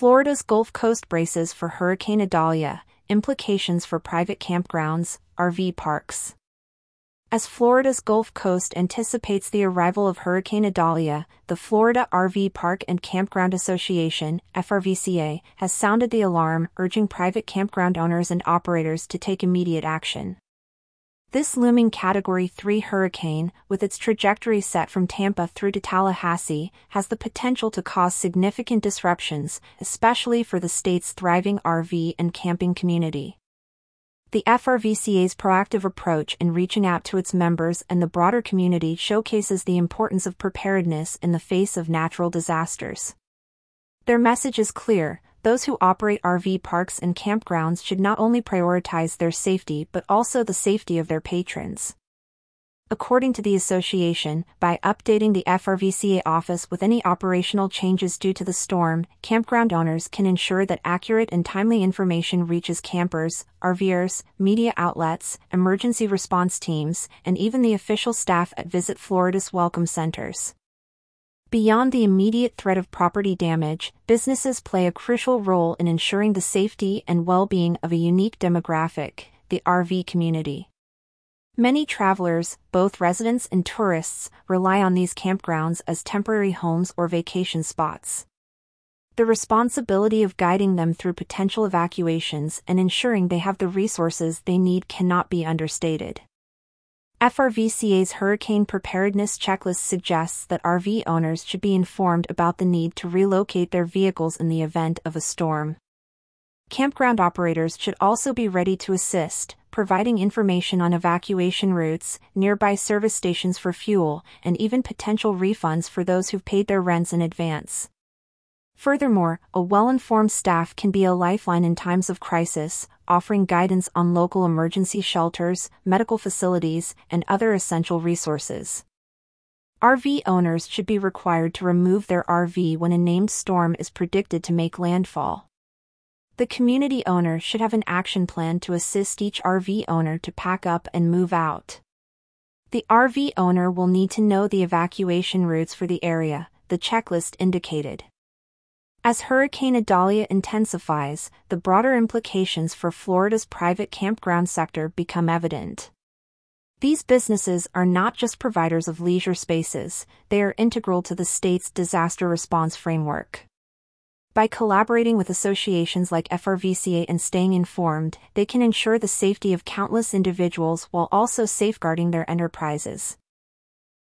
Florida's Gulf Coast braces for Hurricane Idalia, implications for private campgrounds, RV parks. As Florida's Gulf Coast anticipates the arrival of Hurricane Idalia, the Florida RV Park and Campground Association, FRVCA, has sounded the alarm, urging private campground owners and operators to take immediate action. This looming Category 3 hurricane, with its trajectory set from Tampa through to Tallahassee, has the potential to cause significant disruptions, especially for the state's thriving RV and camping community. The FRVCA's proactive approach in reaching out to its members and the broader community showcases the importance of preparedness in the face of natural disasters. Their message is clear those who operate RV parks and campgrounds should not only prioritize their safety but also the safety of their patrons. According to the association, by updating the FRVCA office with any operational changes due to the storm, campground owners can ensure that accurate and timely information reaches campers, RVers, media outlets, emergency response teams, and even the official staff at Visit Florida's welcome centers. Beyond the immediate threat of property damage, businesses play a crucial role in ensuring the safety and well being of a unique demographic, the RV community. Many travelers, both residents and tourists, rely on these campgrounds as temporary homes or vacation spots. The responsibility of guiding them through potential evacuations and ensuring they have the resources they need cannot be understated. FRVCA's Hurricane Preparedness Checklist suggests that RV owners should be informed about the need to relocate their vehicles in the event of a storm. Campground operators should also be ready to assist, providing information on evacuation routes, nearby service stations for fuel, and even potential refunds for those who've paid their rents in advance. Furthermore, a well informed staff can be a lifeline in times of crisis, offering guidance on local emergency shelters, medical facilities, and other essential resources. RV owners should be required to remove their RV when a named storm is predicted to make landfall. The community owner should have an action plan to assist each RV owner to pack up and move out. The RV owner will need to know the evacuation routes for the area, the checklist indicated. As Hurricane Idalia intensifies, the broader implications for Florida's private campground sector become evident. These businesses are not just providers of leisure spaces, they are integral to the state's disaster response framework. By collaborating with associations like FRVCA and staying informed, they can ensure the safety of countless individuals while also safeguarding their enterprises.